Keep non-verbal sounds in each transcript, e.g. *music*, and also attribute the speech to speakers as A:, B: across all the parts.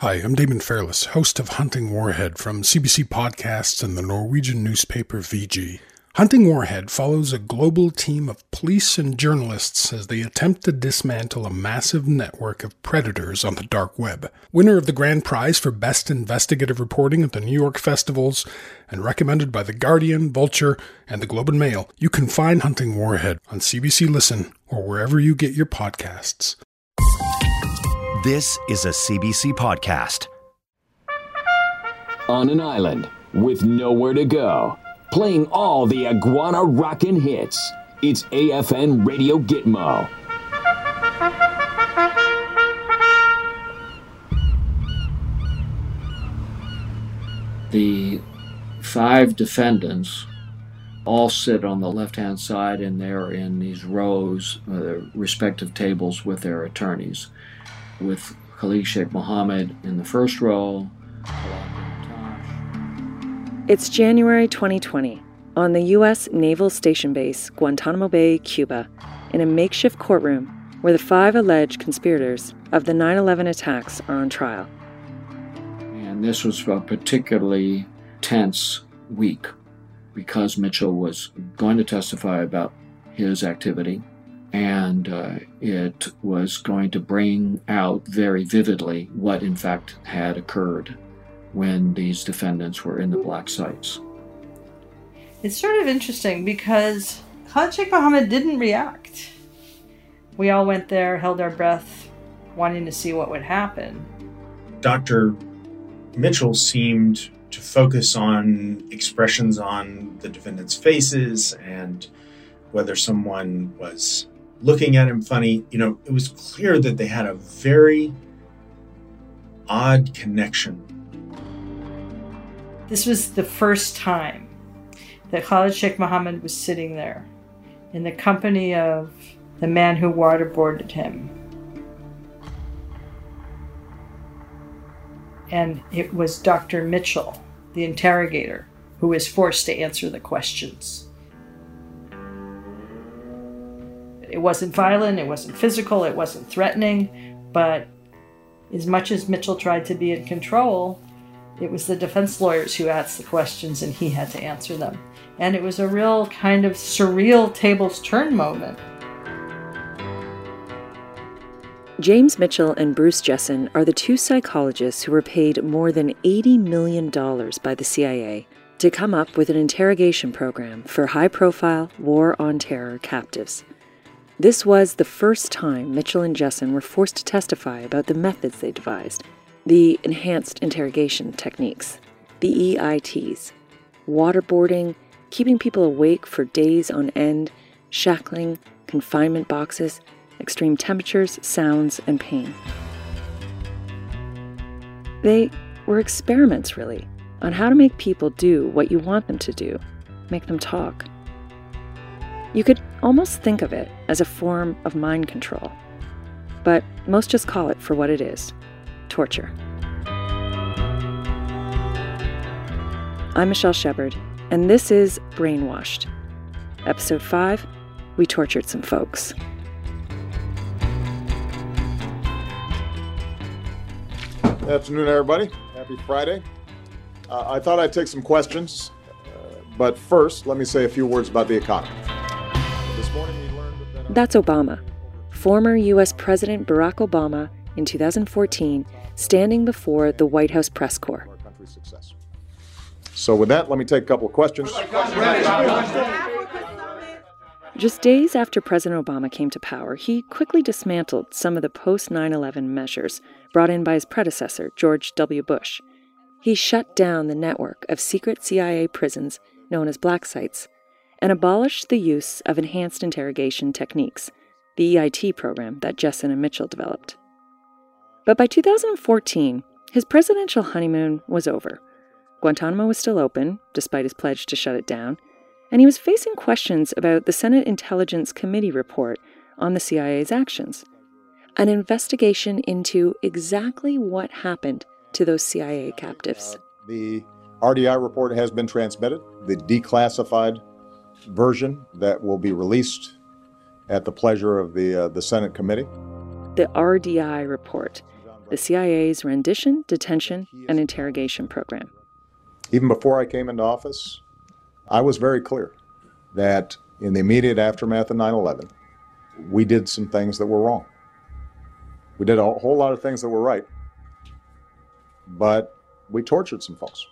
A: Hi, I'm Damon Fairless, host of Hunting Warhead from CBC Podcasts and the Norwegian newspaper VG. Hunting Warhead follows a global team of police and journalists as they attempt to dismantle a massive network of predators on the dark web. Winner of the grand prize for best investigative reporting at the New York festivals and recommended by The Guardian, Vulture, and the Globe and Mail, you can find Hunting Warhead on CBC Listen or wherever you get your podcasts.
B: This is a CBC podcast.
C: On an island with nowhere to go, playing all the iguana rockin' hits. It's AFN Radio Gitmo.
D: The five defendants all sit on the left hand side and they're in these rows, uh, respective tables with their attorneys with Khalid Sheikh Mohammed in the first row.
E: It's January 2020 on the U.S. Naval Station Base, Guantanamo Bay, Cuba, in a makeshift courtroom where the five alleged conspirators of the 9 11 attacks are on trial.
D: And this was a particularly tense week because Mitchell was going to testify about his activity and uh, it was going to bring out very vividly what in fact had occurred when these defendants were in the black sites.
F: It's sort of interesting because Khalid Sheikh Mohammed didn't react. We all went there, held our breath, wanting to see what would happen.
G: Dr. Mitchell seemed to focus on expressions on the defendants' faces and whether someone was looking at him funny. You know, it was clear that they had a very odd connection.
F: This was the first time that Khalid Sheikh Mohammed was sitting there in the company of the man who waterboarded him. And it was Dr. Mitchell, the interrogator, who was forced to answer the questions. It wasn't violent, it wasn't physical, it wasn't threatening, but as much as Mitchell tried to be in control, it was the defense lawyers who asked the questions and he had to answer them. And it was a real kind of surreal tables turn moment.
E: James Mitchell and Bruce Jessen are the two psychologists who were paid more than $80 million by the CIA to come up with an interrogation program for high profile war on terror captives. This was the first time Mitchell and Jessen were forced to testify about the methods they devised, the enhanced interrogation techniques, the EITs, waterboarding, keeping people awake for days on end, shackling, confinement boxes, extreme temperatures, sounds, and pain. They were experiments, really, on how to make people do what you want them to do, make them talk. You could almost think of it as a form of mind control, but most just call it for what it is torture. I'm Michelle Shepard, and this is Brainwashed. Episode 5 We Tortured Some Folks.
H: Good afternoon, everybody. Happy Friday. Uh, I thought I'd take some questions, uh, but first, let me say a few words about the economy.
E: That's Obama, former U.S. President Barack Obama in 2014, standing before the White House press corps.
H: So, with that, let me take a couple of questions.
E: Just days after President Obama came to power, he quickly dismantled some of the post 9 11 measures brought in by his predecessor, George W. Bush. He shut down the network of secret CIA prisons known as black sites and abolished the use of enhanced interrogation techniques, the EIT program that Jessen and Mitchell developed. But by 2014, his presidential honeymoon was over. Guantanamo was still open, despite his pledge to shut it down, and he was facing questions about the Senate Intelligence Committee report on the CIA's actions. An investigation into exactly what happened to those CIA captives.
H: Uh, the RDI report has been transmitted. The declassified version that will be released at the pleasure of the, uh, the Senate committee.
E: The RDI report. the CIA's rendition, detention, and interrogation program.
H: Even before I came into office, I was very clear that in the immediate aftermath of 9 11, we did some things that were wrong. We did a whole lot of things that were right, but we tortured some folks.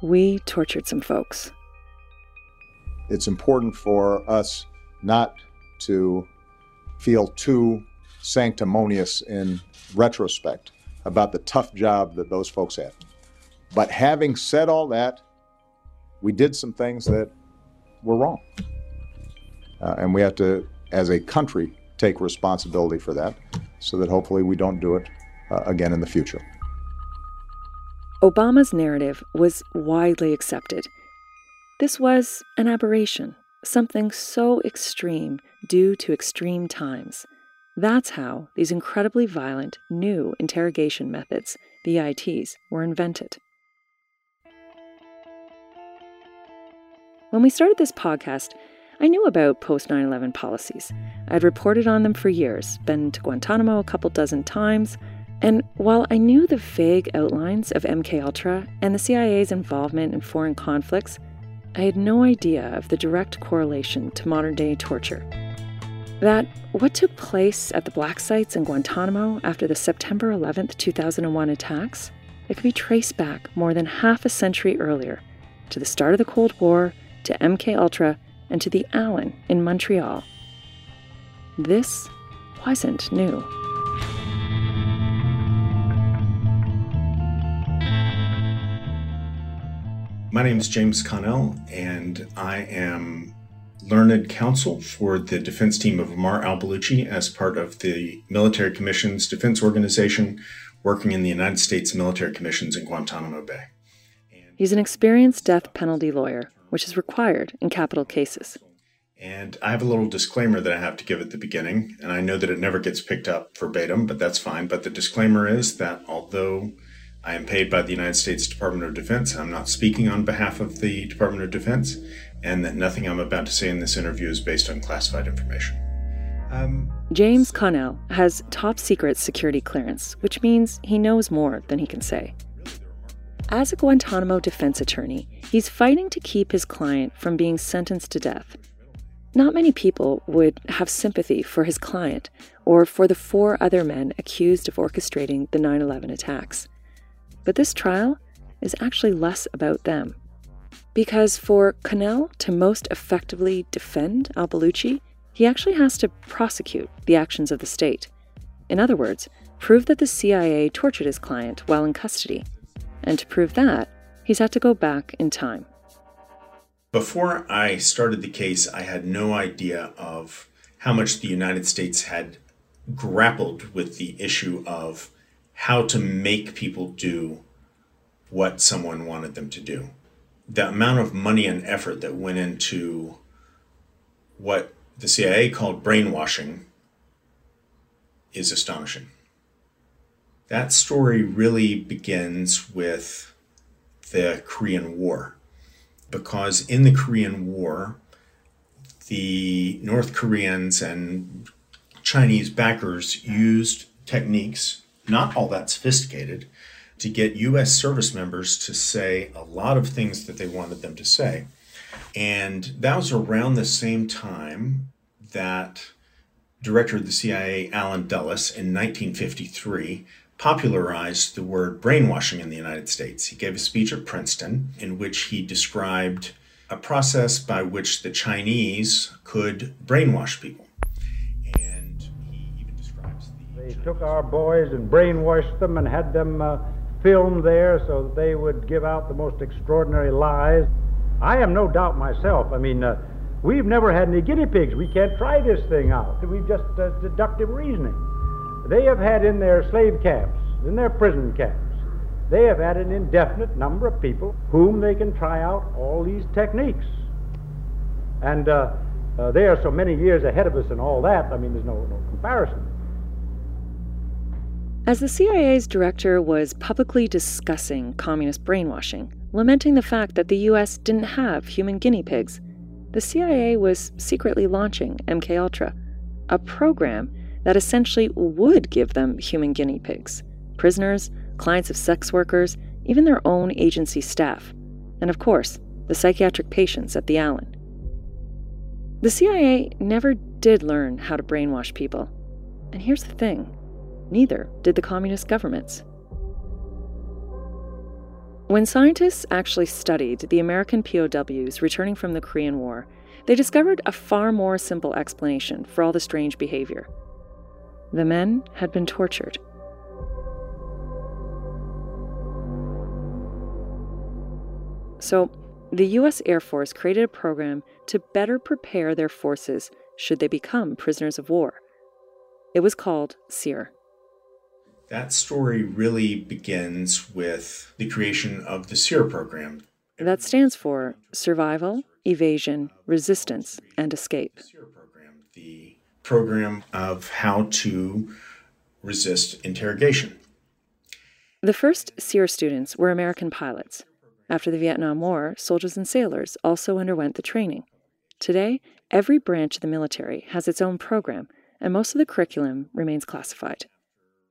E: We tortured some folks.
H: It's important for us not to feel too sanctimonious in retrospect about the tough job that those folks had. But having said all that, we did some things that were wrong. Uh, and we have to, as a country, take responsibility for that so that hopefully we don't do it uh, again in the future.
E: Obama's narrative was widely accepted. This was an aberration, something so extreme due to extreme times. That's how these incredibly violent new interrogation methods, the EITs, were invented. When we started this podcast, I knew about post 9 11 policies. I'd reported on them for years, been to Guantanamo a couple dozen times, and while I knew the vague outlines of MK Ultra and the CIA's involvement in foreign conflicts, I had no idea of the direct correlation to modern day torture. That what took place at the black sites in Guantanamo after the September 11, 2001 attacks, it could be traced back more than half a century earlier to the start of the Cold War, to MK Ultra, and to the Allan in Montreal. This wasn't new.
G: My name is James Connell, and I am learned counsel for the defense team of Ammar al Baluchi as part of the Military Commissions Defense Organization, working in the United States Military Commissions in Guantanamo Bay.
E: He's an experienced death penalty lawyer, which is required in capital cases.
G: And I have a little disclaimer that I have to give at the beginning, and I know that it never gets picked up verbatim, but that's fine. But the disclaimer is that although I am paid by the United States Department of Defense. I'm not speaking on behalf of the Department of Defense, and that nothing I'm about to say in this interview is based on classified information.
E: Um, James Connell has top secret security clearance, which means he knows more than he can say. As a Guantanamo defense attorney, he's fighting to keep his client from being sentenced to death. Not many people would have sympathy for his client or for the four other men accused of orchestrating the 9 11 attacks. But this trial is actually less about them. Because for Connell to most effectively defend al Baluchi, he actually has to prosecute the actions of the state. In other words, prove that the CIA tortured his client while in custody. And to prove that, he's had to go back in time.
G: Before I started the case, I had no idea of how much the United States had grappled with the issue of how to make people do what someone wanted them to do. The amount of money and effort that went into what the CIA called brainwashing is astonishing. That story really begins with the Korean War. Because in the Korean War, the North Koreans and Chinese backers used techniques not all that sophisticated, to get U.S. service members to say a lot of things that they wanted them to say. And that was around the same time that director of the CIA, Allen Dulles, in 1953, popularized the word brainwashing in the United States. He gave a speech at Princeton in which he described a process by which the Chinese could brainwash people.
I: They took our boys and brainwashed them and had them uh, filmed there so that they would give out the most extraordinary lies. I am no doubt myself. I mean, uh, we've never had any guinea pigs. We can't try this thing out. We've just uh, deductive reasoning. They have had in their slave camps, in their prison camps, they have had an indefinite number of people whom they can try out all these techniques. And uh, uh, they are so many years ahead of us and all that, I mean, there's no, no comparison.
E: As the CIA's director was publicly discussing communist brainwashing, lamenting the fact that the US didn't have human guinea pigs, the CIA was secretly launching MKUltra, a program that essentially would give them human guinea pigs, prisoners, clients of sex workers, even their own agency staff, and of course, the psychiatric patients at the Allan. The CIA never did learn how to brainwash people. And here's the thing neither did the communist governments. When scientists actually studied the American POWs returning from the Korean War, they discovered a far more simple explanation for all the strange behavior. The men had been tortured. So, the U.S. Air Force created a program to better prepare their forces should they become prisoners of war. It was called SERE.
G: That story really begins with the creation of the SERE program.
E: That stands for Survival, Evasion, Resistance, and Escape.
G: The program of how to resist interrogation.
E: The first SERE students were American pilots. After the Vietnam War, soldiers and sailors also underwent the training. Today, every branch of the military has its own program, and most of the curriculum remains classified.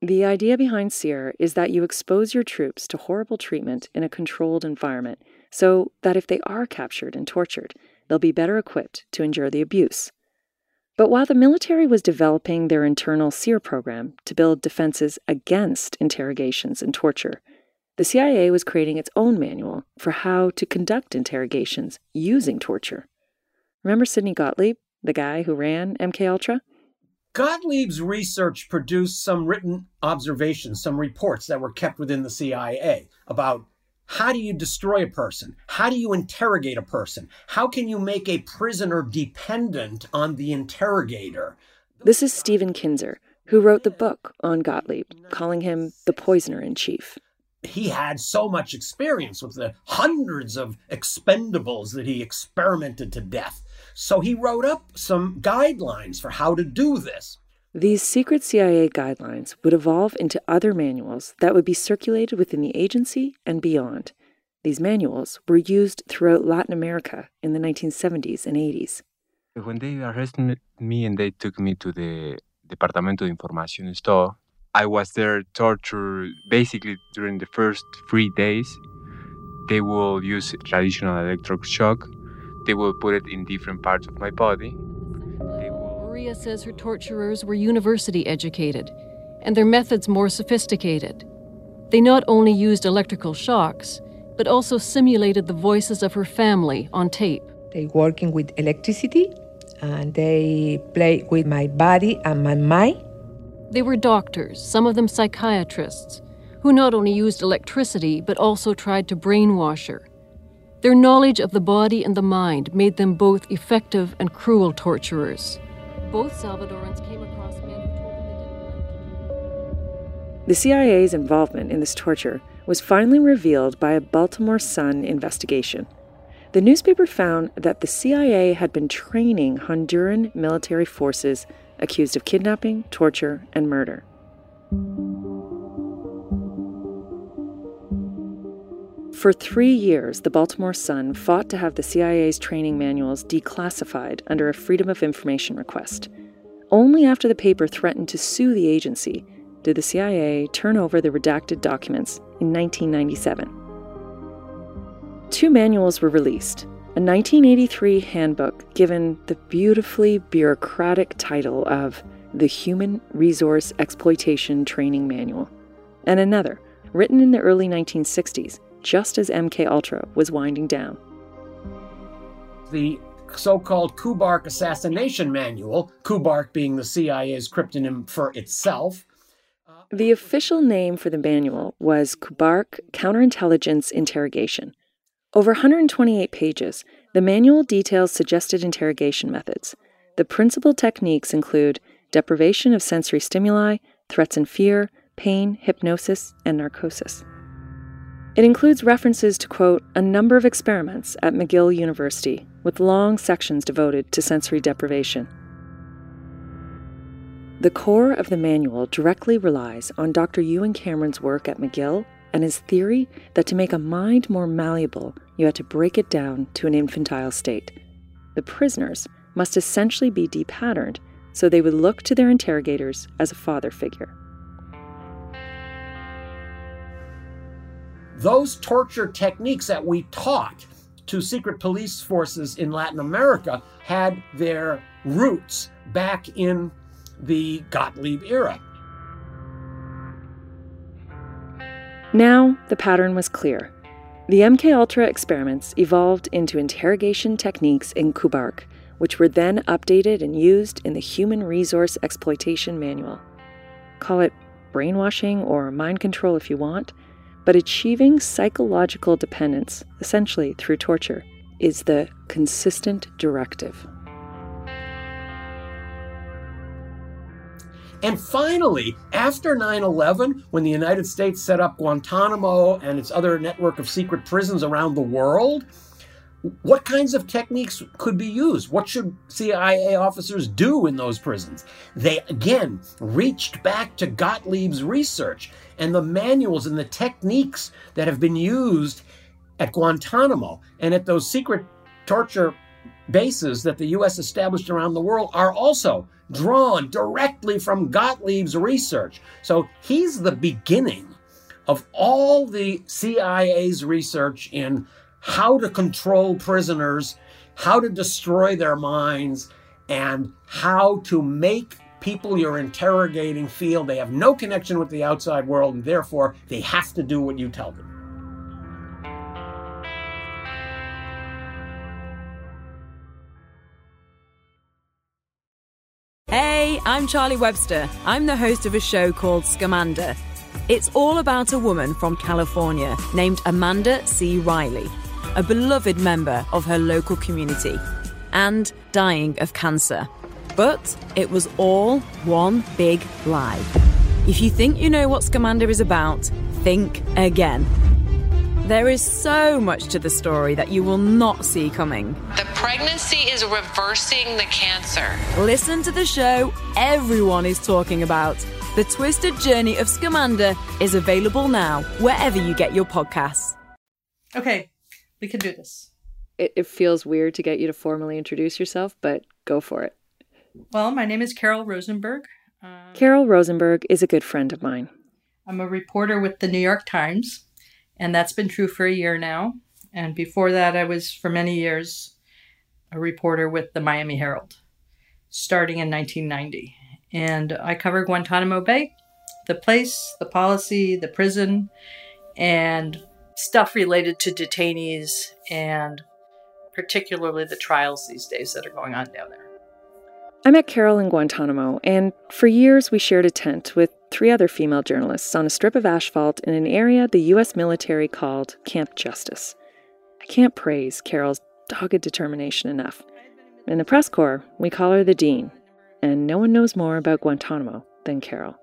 E: The idea behind SERE is that you expose your troops to horrible treatment in a controlled environment so that if they are captured and tortured, they'll be better equipped to endure the abuse. But while the military was developing their internal SERE program to build defenses against interrogations and torture, the CIA was creating its own manual for how to conduct interrogations using torture. Remember Sidney Gottlieb, the guy who ran MK Ultra?
J: Gottlieb's research produced some written observations, some reports that were kept within the CIA about how do you destroy a person? How do you interrogate a person? How can you make a prisoner dependent on the interrogator?
E: This is Stephen Kinzer, who wrote the book on Gottlieb, calling him the poisoner in chief.
J: He had so much experience with the hundreds of expendables that he experimented to death so he wrote up some guidelines for how to do this.
E: These secret CIA guidelines would evolve into other manuals that would be circulated within the agency and beyond. These manuals were used throughout Latin America in the 1970s and 80s.
K: When they arrested me and they took me to the Departamento de Información store, I was there tortured basically during the first three days. They will use traditional electroshock they will put it in different parts of my body.
L: Maria says her torturers were university educated, and their methods more sophisticated. They not only used electrical shocks, but also simulated the voices of her family on tape.
M: They working with electricity, and they play with my body and my mind.
L: They were doctors, some of them psychiatrists, who not only used electricity but also tried to brainwash her. Their knowledge of the body and the mind made them both effective and cruel torturers. Both Salvadorans came across men who told them they
E: didn't The CIA's involvement in this torture was finally revealed by a Baltimore Sun investigation. The newspaper found that the CIA had been training Honduran military forces accused of kidnapping, torture, and murder. For three years, the Baltimore Sun fought to have the CIA's training manuals declassified under a Freedom of Information request. Only after the paper threatened to sue the agency did the CIA turn over the redacted documents in 1997. Two manuals were released a 1983 handbook given the beautifully bureaucratic title of the Human Resource Exploitation Training Manual, and another, written in the early 1960s, just as MK Ultra was winding down.
J: The so-called Kubark assassination manual, Kubark being the CIA's cryptonym for itself.
E: Uh, the official name for the manual was Kubark Counterintelligence Interrogation. Over 128 pages, the manual details suggested interrogation methods. The principal techniques include deprivation of sensory stimuli, threats and fear, pain, hypnosis, and narcosis. It includes references to, quote, a number of experiments at McGill University, with long sections devoted to sensory deprivation. The core of the manual directly relies on Dr. Ewen Cameron's work at McGill and his theory that to make a mind more malleable, you had to break it down to an infantile state. The prisoners must essentially be depatterned so they would look to their interrogators as a father figure.
J: Those torture techniques that we taught to secret police forces in Latin America had their roots back in the Gottlieb era.
E: Now, the pattern was clear. The MK Ultra experiments evolved into interrogation techniques in Kubark, which were then updated and used in the Human Resource Exploitation Manual. Call it brainwashing or mind control if you want, but achieving psychological dependence, essentially through torture, is the consistent directive.
J: And finally, after 9 11, when the United States set up Guantanamo and its other network of secret prisons around the world, what kinds of techniques could be used? What should CIA officers do in those prisons? They again reached back to Gottlieb's research and the manuals and the techniques that have been used at Guantanamo and at those secret torture bases that the U.S. established around the world are also drawn directly from Gottlieb's research. So he's the beginning of all the CIA's research in how to control prisoners, how to destroy their minds, and how to make people you're interrogating feel they have no connection with the outside world and therefore they have to do what you tell them.
N: Hey, I'm Charlie Webster. I'm the host of a show called Scamanda. It's all about a woman from California named Amanda C. Riley a beloved member of her local community, and dying of cancer. But it was all one big lie. If you think you know what Scamanda is about, think again. There is so much to the story that you will not see coming.
O: The pregnancy is reversing the cancer.
N: Listen to the show everyone is talking about. The Twisted Journey of Scamanda is available now, wherever you get your podcasts.
F: Okay, we can do this.
E: It, it feels weird to get you to formally introduce yourself, but go for it.
F: Well, my name is Carol Rosenberg.
E: Um, Carol Rosenberg is a good friend of mine.
F: I'm a reporter with the New York Times, and that's been true for a year now. And before that, I was for many years a reporter with the Miami Herald, starting in 1990. And I cover Guantanamo Bay, the place, the policy, the prison, and stuff related to detainees and particularly the trials these days that are going on down there.
E: I met Carol in Guantanamo, and for years we shared a tent with three other female journalists on a strip of asphalt in an area the U.S. military called Camp Justice. I can't praise Carol's dogged determination enough. In the press corps, we call her the Dean, and no one knows more about Guantanamo than Carol.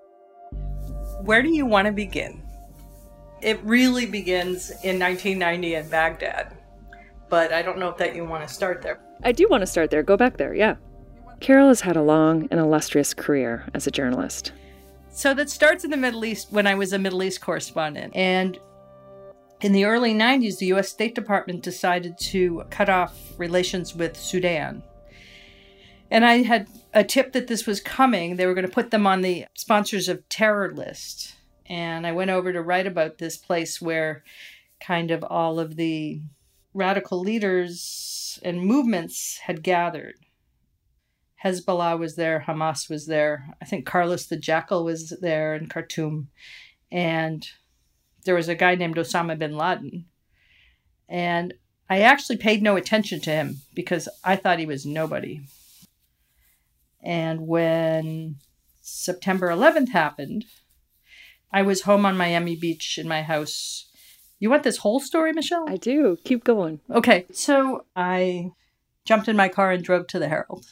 F: Where do you want to begin? it really begins in 1990 in Baghdad. But I don't know if that you want to start there.
E: I do want to start there. Go back there, yeah. Carol has had a long and illustrious career as a journalist.
F: So that starts in the Middle East when I was a Middle East correspondent. And in the early 90s, the US State Department decided to cut off relations with Sudan. And I had a tip that this was coming. They were going to put them on the sponsors of terror list and I went over to write about this place where kind of all of the radical leaders and movements had gathered. Hezbollah was there, Hamas was there. I think Carlos the Jackal was there in Khartoum. And there was a guy named Osama bin Laden. And I actually paid no attention to him because I thought he was nobody. And when September 11th happened, I was home on Miami Beach in my house. You want this whole story, Michelle?
E: I do. Keep going.
F: Okay. So I jumped in my car and drove to the Herald.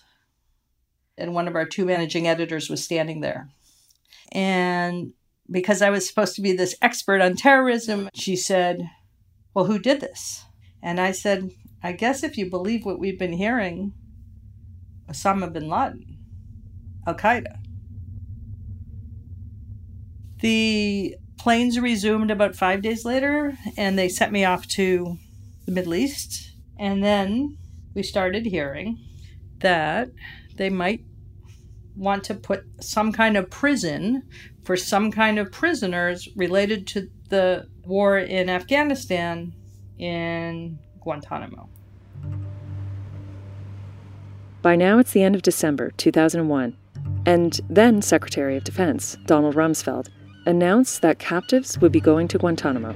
F: And one of our two managing editors was standing there. And because I was supposed to be this expert on terrorism, she said, Well, who did this? And I said, I guess if you believe what we've been hearing, Osama bin Laden, Al Qaeda. The planes resumed about five days later, and they sent me off to the Middle East. And then we started hearing that they might want to put some kind of prison for some kind of prisoners related to the war in Afghanistan in Guantanamo.
E: By now, it's the end of December 2001, and then Secretary of Defense Donald Rumsfeld announced that captives would be going to Guantanamo.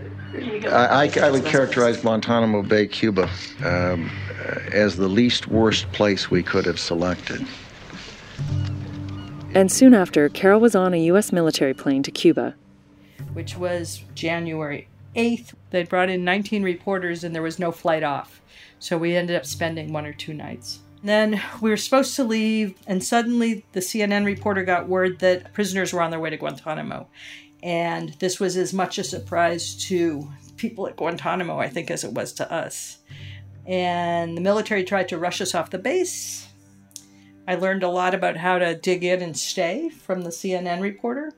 P: I, I would characterize Guantanamo Bay, Cuba, um, as the least worst place we could have selected.
E: And soon after, Carol was on a U.S. military plane to Cuba.
F: Which was January 8th. They'd brought in 19 reporters and there was no flight off. So we ended up spending one or two nights. Then we were supposed to leave, and suddenly the CNN reporter got word that prisoners were on their way to Guantanamo. And this was as much a surprise to people at Guantanamo, I think, as it was to us. And the military tried to rush us off the base. I learned a lot about how to dig in and stay from the CNN reporter,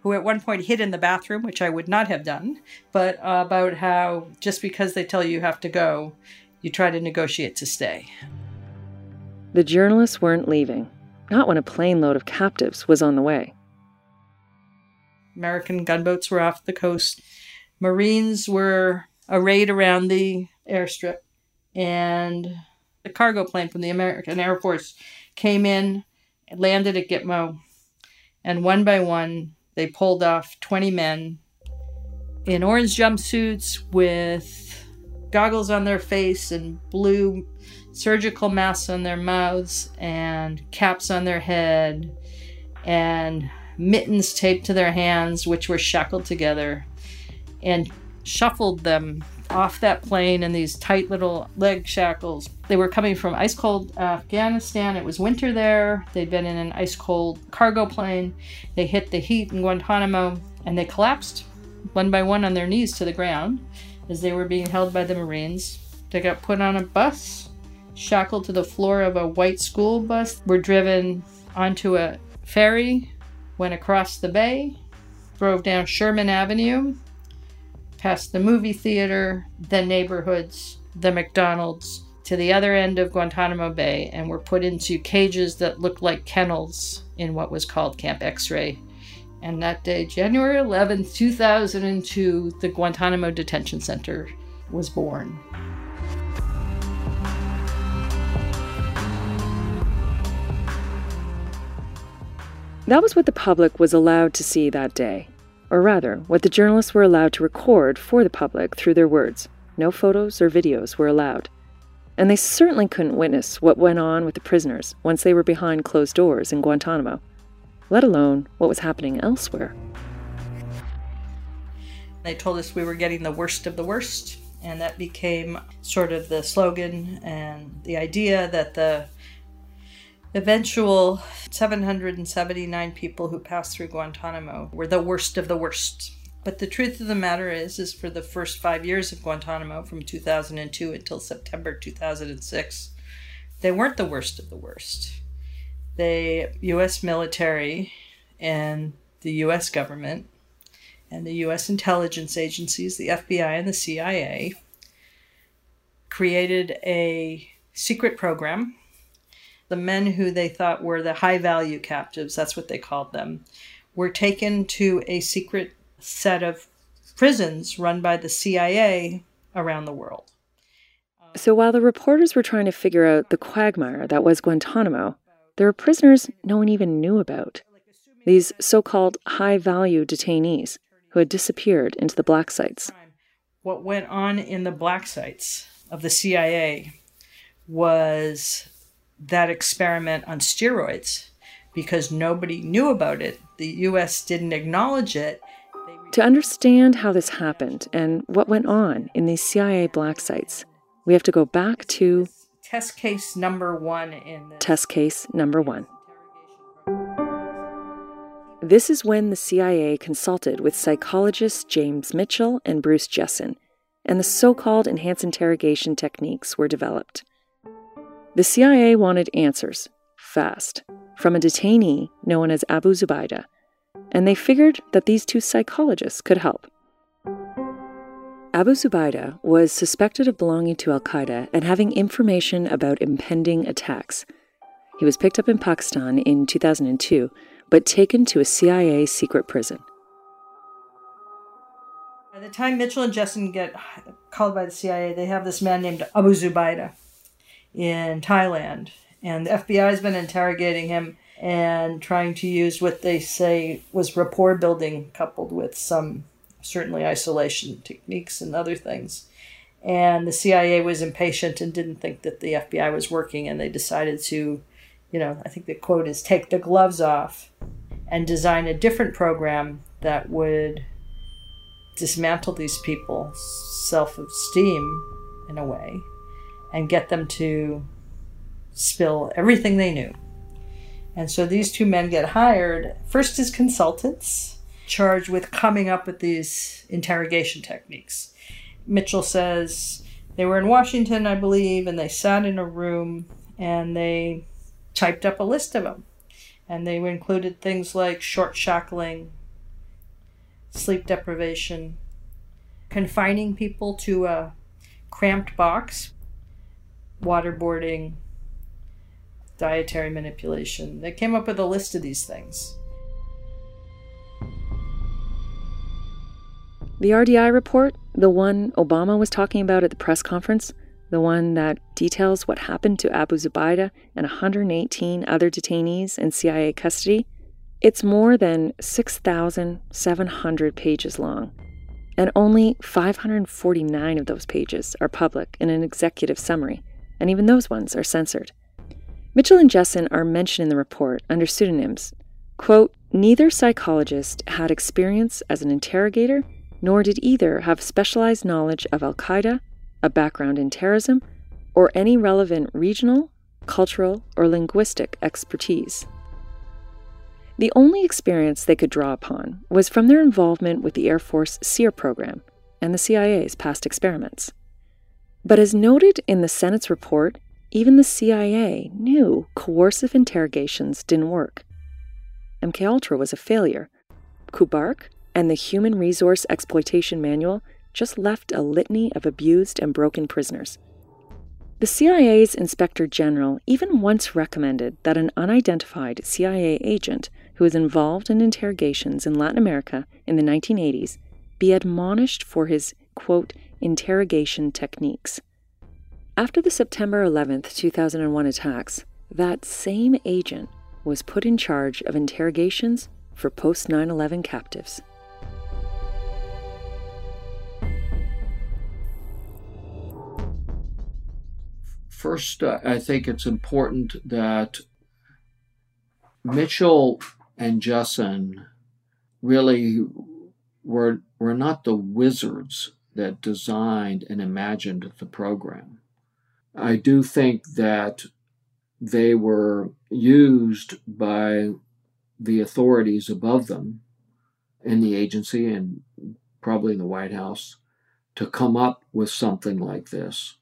F: who at one point hid in the bathroom, which I would not have done, but about how just because they tell you you have to go, you try to negotiate to stay.
E: The journalists weren't leaving, not when a plane load of captives was on the way.
F: American gunboats were off the coast. Marines were arrayed around the airstrip, and a cargo plane from the American Air Force came in, landed at Gitmo, and one by one, they pulled off 20 men in orange jumpsuits with goggles on their face and blue surgical masks on their mouths and caps on their head and mittens taped to their hands, which were shackled together, and shuffled them off that plane in these tight little leg shackles. They were coming from ice cold Afghanistan. It was winter there. They'd been in an ice cold cargo plane. They hit the heat in Guantanamo and they collapsed one by one on their knees to the ground as they were being held by the Marines. They got put on a bus shackled to the floor of a white school bus, were driven onto a ferry, went across the bay, drove down Sherman Avenue, past the movie theater, the neighborhoods, the McDonald's, to the other end of Guantanamo Bay, and were put into cages that looked like kennels in what was called Camp X ray. And that day, January 11, 2002, the Guantanamo Detention Center was born.
E: That was what the public was allowed to see that day. Or rather, what the journalists were allowed to record for the public through their words. No photos or videos were allowed. And they certainly couldn't witness what went on with the prisoners once they were behind closed doors in Guantanamo, let alone what was happening elsewhere.
F: They told us we were getting the worst of the worst, and that became sort of the slogan and the idea that the eventual 779 people who passed through Guantanamo were the worst of the worst. But the truth of the matter is, is for the first five years of Guantanamo, from 2002 until September 2006, they weren't the worst of the worst. The U.S. military and the U.S. government and the U.S. intelligence agencies, the FBI and the CIA, created a secret program the men who they thought were the high value captives, that's what they called them, were taken to a secret set of prisons run by the CIA around the world.
E: So while the reporters were trying to figure out the quagmire that was Guantanamo, there were prisoners no one even knew about. These so called high value detainees who had disappeared into the black sites.
F: What went on in the black sites of the CIA was that experiment on steroids because nobody knew about it. The US didn't acknowledge it.
E: To understand how this happened and what went on in these CIA black sites, we have to go back to
F: test case number one in the
E: test case number one. This is when the CIA consulted with psychologists James Mitchell and Bruce Jessen, and the so called enhanced interrogation techniques were developed. The CIA wanted answers, fast, from a detainee known as Abu Zubaydah, and they figured that these two psychologists could help. Abu Zubaydah was suspected of belonging to Al Qaeda and having information about impending attacks. He was picked up in Pakistan in 2002, but taken to a CIA secret prison.
F: By the time Mitchell and Jessen get called by the CIA, they have this man named Abu Zubaydah in Thailand. And the FBI has been interrogating him and trying to use what they say was rapport building coupled with some certainly isolation techniques and other things. And the CIA was impatient and didn't think that the FBI was working, and they decided to, you know, I think the quote is take the gloves off and design a different program that would dismantle these people's self esteem in a way and get them to spill everything they knew. And so these two men get hired first as consultants, charged with coming up with these interrogation techniques. Mitchell says they were in Washington, I believe, and they sat in a room and they typed up a list of them. And they included things like short shackling, sleep deprivation, confining people to a cramped box, waterboarding, dietary manipulation. They came up with a list of these things.
E: The RDI report, the one Obama was talking about at the press conference, the one that details what happened to Abu Zubaydah and 118 other detainees in CIA custody, it's more than 6,700 pages long. And only 549 of those pages are public in an executive summary, and even those ones are censored. Mitchell and Jessen are mentioned in the report under pseudonyms. Quote, Neither psychologist had experience as an interrogator, nor did either have specialized knowledge of Al Qaeda, a background in terrorism, or any relevant regional, cultural, or linguistic expertise. The only experience they could draw upon was from their involvement with the Air Force SERE program and the CIA's past experiments. But as noted in the Senate's report, even the CIA knew coercive interrogations didn't work. MKUltra was a failure. Kubark and the Human Resource Exploitation Manual just left a litany of abused and broken prisoners. The CIA's Inspector General even once recommended that an unidentified CIA agent who was involved in interrogations in Latin America in the 1980s be admonished for his, quote, interrogation techniques. After the September 11, 2001 attacks, that same agent was put in charge of interrogations for post 9 11 captives.
D: First, uh, I think it's important that Mitchell and Jessen really were, were not the wizards that designed and imagined the program. I do think that they were used by the authorities above them in the agency and probably in the White House to come up with something like this.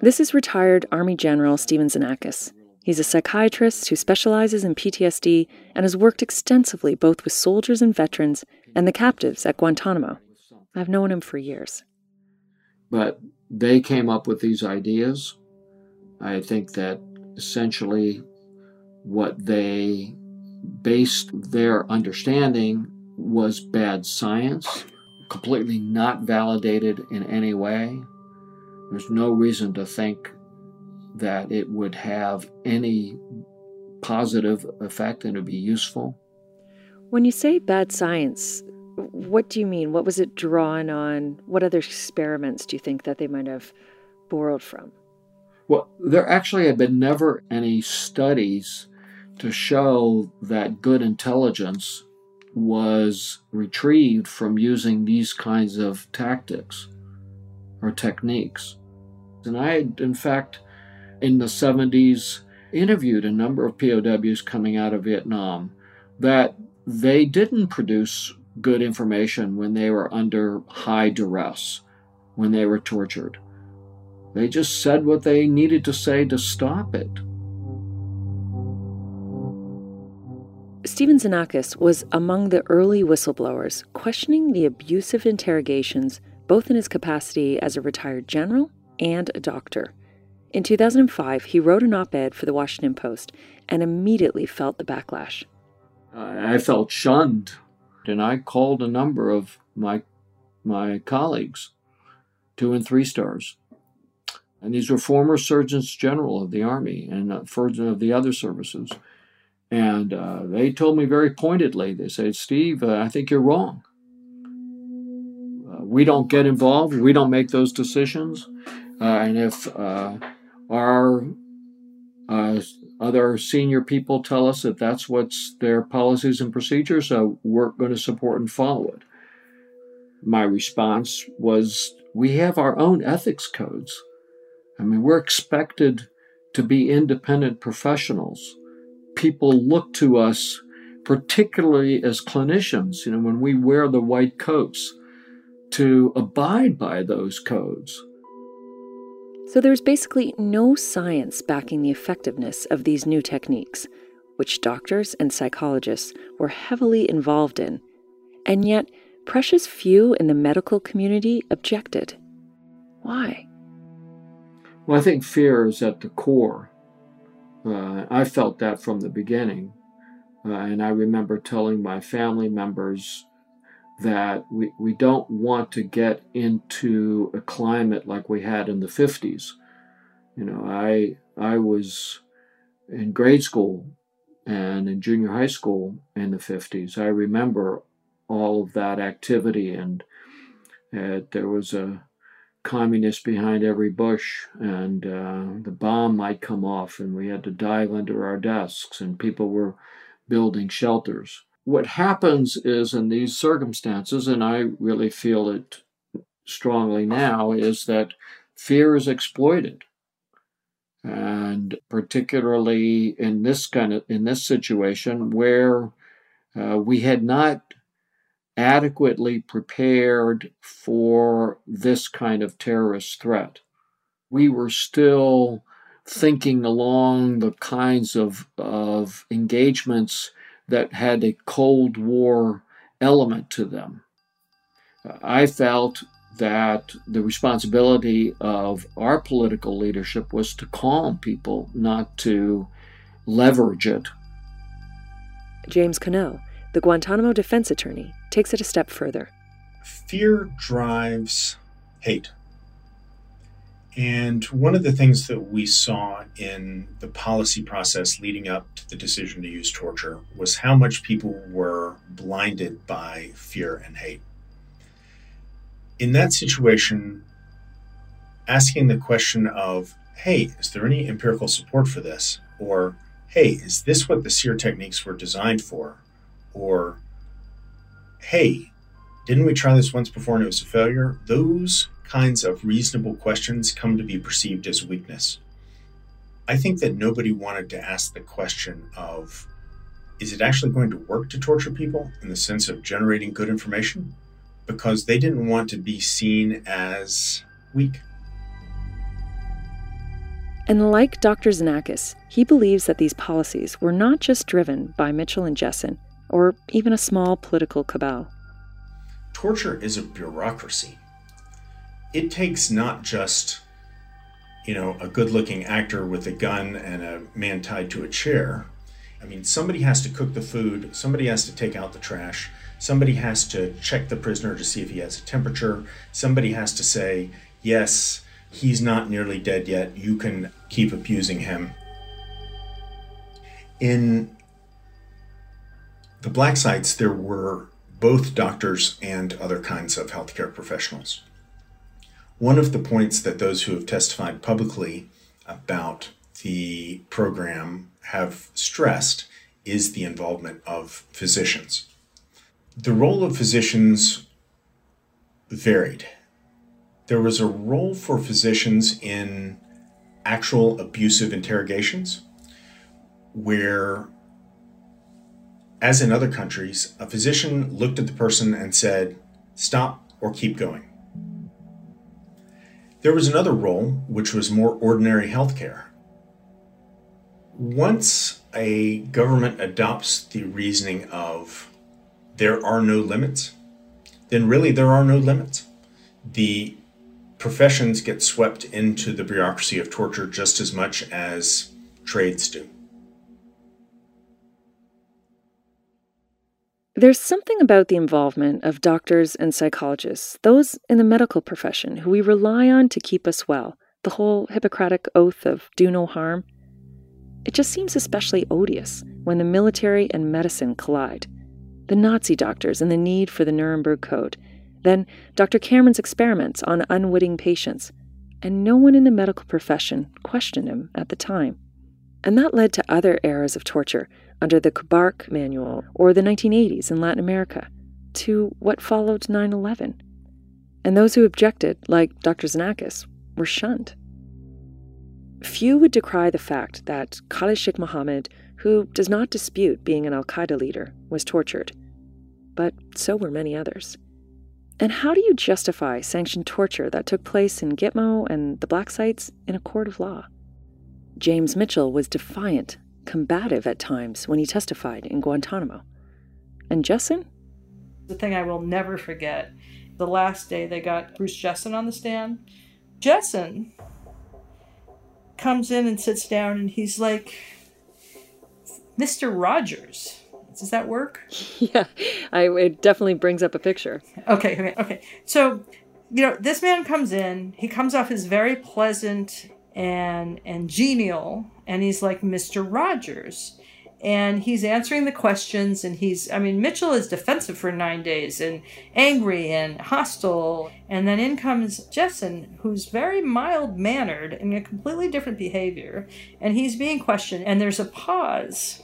E: This is retired Army General Stephen Xenakis. He's a psychiatrist who specializes in PTSD and has worked extensively both with soldiers and veterans and the captives at Guantanamo. I've known him for years.
D: But they came up with these ideas. I think that essentially what they based their understanding was bad science, completely not validated in any way. There's no reason to think that it would have any positive effect and it would be useful.
E: When you say bad science, what do you mean? What was it drawn on? What other experiments do you think that they might have borrowed from?
D: Well, there actually have been never any studies to show that good intelligence was retrieved from using these kinds of tactics or techniques. And I, in fact, in the 70s, interviewed a number of POWs coming out of Vietnam that they didn't produce good information when they were under high duress, when they were tortured. They just said what they needed to say to stop it.
E: Stephen Xenakis was among the early whistleblowers questioning the abusive interrogations, both in his capacity as a retired general and a doctor. In 2005, he wrote an op ed for the Washington Post and immediately felt the backlash.
D: I felt shunned, and I called a number of my my colleagues, two and three stars, and these were former surgeons general of the army and uh, of the other services, and uh, they told me very pointedly. They said, "Steve, uh, I think you're wrong. Uh, we don't get involved. We don't make those decisions, uh, and if uh, our other senior people tell us that that's what's their policies and procedures, so we're going to support and follow it." My response was, "We have our own ethics codes." I mean, we're expected to be independent professionals. People look to us, particularly as clinicians, you know, when we wear the white coats, to abide by those codes.
E: So there's basically no science backing the effectiveness of these new techniques, which doctors and psychologists were heavily involved in. And yet, precious few in the medical community objected. Why?
D: Well, I think fear is at the core. Uh, I felt that from the beginning. Uh, and I remember telling my family members that we, we don't want to get into a climate like we had in the 50s. You know, I, I was in grade school and in junior high school in the 50s. I remember all of that activity, and uh, there was a communist behind every bush, and uh, the bomb might come off, and we had to dive under our desks, and people were building shelters. What happens is in these circumstances, and I really feel it strongly now, is that fear is exploited. And particularly in this kind of in this situation where uh, we had not adequately prepared for this kind of terrorist threat. We were still thinking along the kinds of, of engagements that had a Cold War element to them. Uh, I felt that the responsibility of our political leadership was to calm people, not to leverage it.
E: James Connell, the Guantanamo defense attorney, takes it a step further.
G: Fear drives hate. And one of the things that we saw in the policy process leading up to the decision to use torture was how much people were blinded by fear and hate. In that situation, asking the question of, hey, is there any empirical support for this? Or, hey, is this what the SERE techniques were designed for? Or, hey, didn't we try this once before and it was a failure? Those kinds of reasonable questions come to be perceived as weakness. I think that nobody wanted to ask the question of is it actually going to work to torture people in the sense of generating good information? Because they didn't want to be seen as weak.
E: And like Dr. Xenakis, he believes that these policies were not just driven by Mitchell and Jessen, or even a small political cabal.
G: Torture is a bureaucracy. It takes not just, you know, a good looking actor with a gun and a man tied to a chair. I mean, somebody has to cook the food, somebody has to take out the trash, somebody has to check the prisoner to see if he has a temperature, somebody has to say, yes, he's not nearly dead yet, you can keep abusing him. In the black sites, there were both doctors and other kinds of healthcare professionals. One of the points that those who have testified publicly about the program have stressed is the involvement of physicians. The role of physicians varied. There was a role for physicians in actual abusive interrogations where as in other countries, a physician looked at the person and said, stop or keep going. There was another role, which was more ordinary healthcare. Once a government adopts the reasoning of there are no limits, then really there are no limits. The professions get swept into the bureaucracy of torture just as much as trades do.
E: There's something about the involvement of doctors and psychologists, those in the medical profession who we rely on to keep us well, the whole Hippocratic oath of do no harm. It just seems especially odious when the military and medicine collide. The Nazi doctors and the need for the Nuremberg Code, then Dr. Cameron's experiments on unwitting patients, and no one in the medical profession questioned him at the time. And that led to other eras of torture under the Kubark Manual or the 1980s in Latin America, to what followed 9 11. And those who objected, like Dr. Xenakis, were shunned. Few would decry the fact that Khalid Sheikh Mohammed, who does not dispute being an Al Qaeda leader, was tortured. But so were many others. And how do you justify sanctioned torture that took place in Gitmo and the black sites in a court of law? James Mitchell was defiant combative at times when he testified in Guantanamo. And Jessen?
F: The thing I will never forget the last day they got Bruce Jessen on the stand. Jessen comes in and sits down and he's like, Mr. Rogers. Does that work? *laughs*
E: Yeah, I, it definitely brings up a picture.
F: Okay, okay, okay. So, you know, this man comes in, he comes off as very pleasant and and genial and he's like Mr. Rogers. And he's answering the questions and he's i mean mitchell is defensive for nine days and angry and hostile. And then in comes jessen who's very mild mannered and a completely different behavior. And he's being questioned and there's a pause.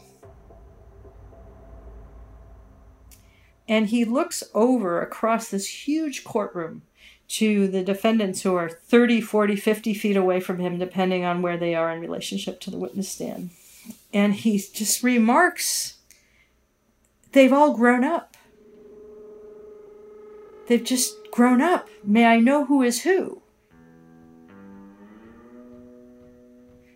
F: And he looks over across this huge courtroom to the defendants who are 30, 40, 50 feet away from him, depending on where they are in relationship to the witness stand. And he just remarks, they've all grown up. They've just grown up. May I know who is who?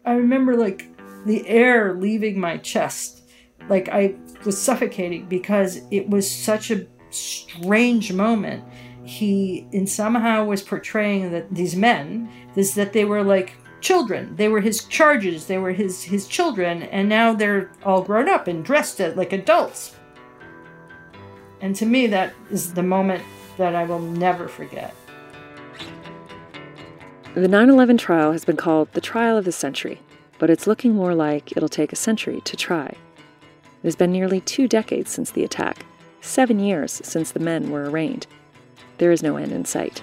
F: I remember like the air leaving my chest. Like I was suffocating because it was such a strange moment he in somehow was portraying that these men is that they were like children. They were his charges. They were his his children. And now they're all grown up and dressed uh, like adults. And to me that is the moment that i will never forget.
E: The 9-11 trial has been called the trial of the century but it's looking more like it'll take a century to try. It has been nearly two decades since the attack seven years since the men were arraigned there is no end in sight.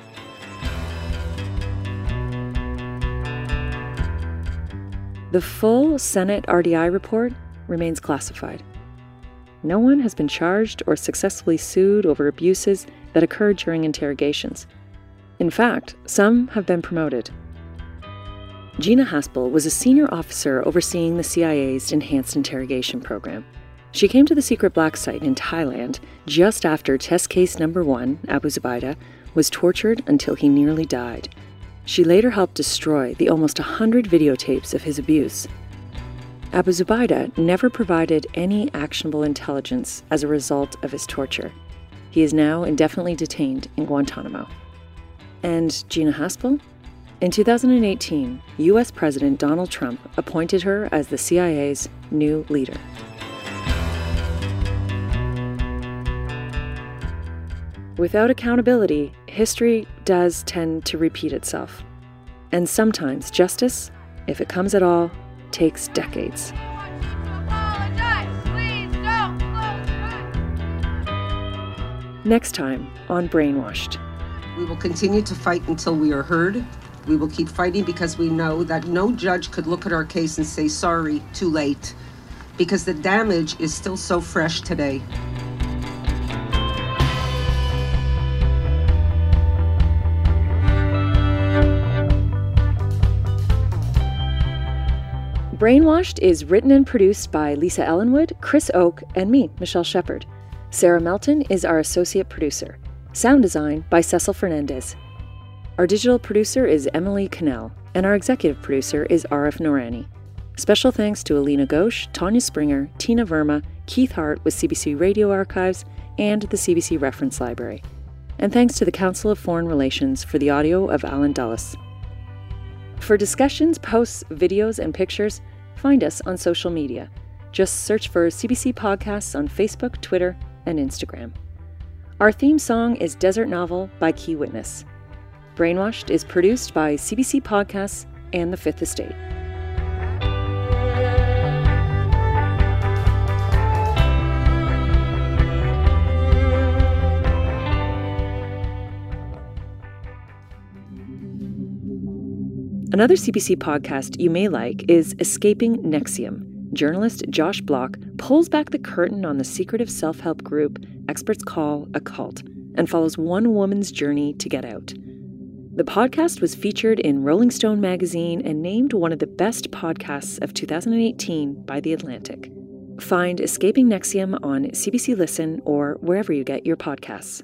E: The full Senate RDI report remains classified. No one has been charged or successfully sued over abuses that occurred during interrogations. In fact, some have been promoted. Gina Haspel was a senior officer overseeing the CIA's enhanced interrogation program. She came to the secret black site in Thailand just after test case number one, Abu Zubaydah, was tortured until he nearly died. She later helped destroy the almost 100 videotapes of his abuse. Abu Zubaydah never provided any actionable intelligence as a result of his torture. He is now indefinitely detained in Guantanamo. And Gina Haspel? In 2018, US President Donald Trump appointed her as the CIA's new leader. Without accountability, history does tend to repeat itself. And sometimes justice, if it comes at all, takes decades. Next time on Brainwashed.
Q: We will continue to fight until we are heard. We will keep fighting because we know that no judge could look at our case and say, sorry, too late, because the damage is still so fresh today.
E: Brainwashed is written and produced by Lisa Ellenwood, Chris Oke, and me, Michelle Shepard. Sarah Melton is our associate producer. Sound design by Cecil Fernandez. Our digital producer is Emily Cannell, and our executive producer is Arif Noorani. Special thanks to Alina Ghosh, Tanya Springer, Tina Verma, Keith Hart with CBC Radio Archives, and the CBC Reference Library. And thanks to the Council of Foreign Relations for the audio of Allen Dulles. For discussions, posts, videos, and pictures, find us on social media. Just search for CBC Podcasts on Facebook, Twitter, and Instagram. Our theme song is Desert Novel by Key Witness. Brainwashed is produced by CBC Podcasts and The Fifth Estate. Another CBC podcast you may like is Escaping NXIVM. Journalist Josh Bloch pulls back the curtain on the secretive self help group experts call a cult and follows one woman's journey to get out. The podcast was featured in Rolling Stone magazine and named one of the best podcasts of 2018 by The Atlantic. Find Escaping NXIVM on CBC Listen or wherever you get your podcasts.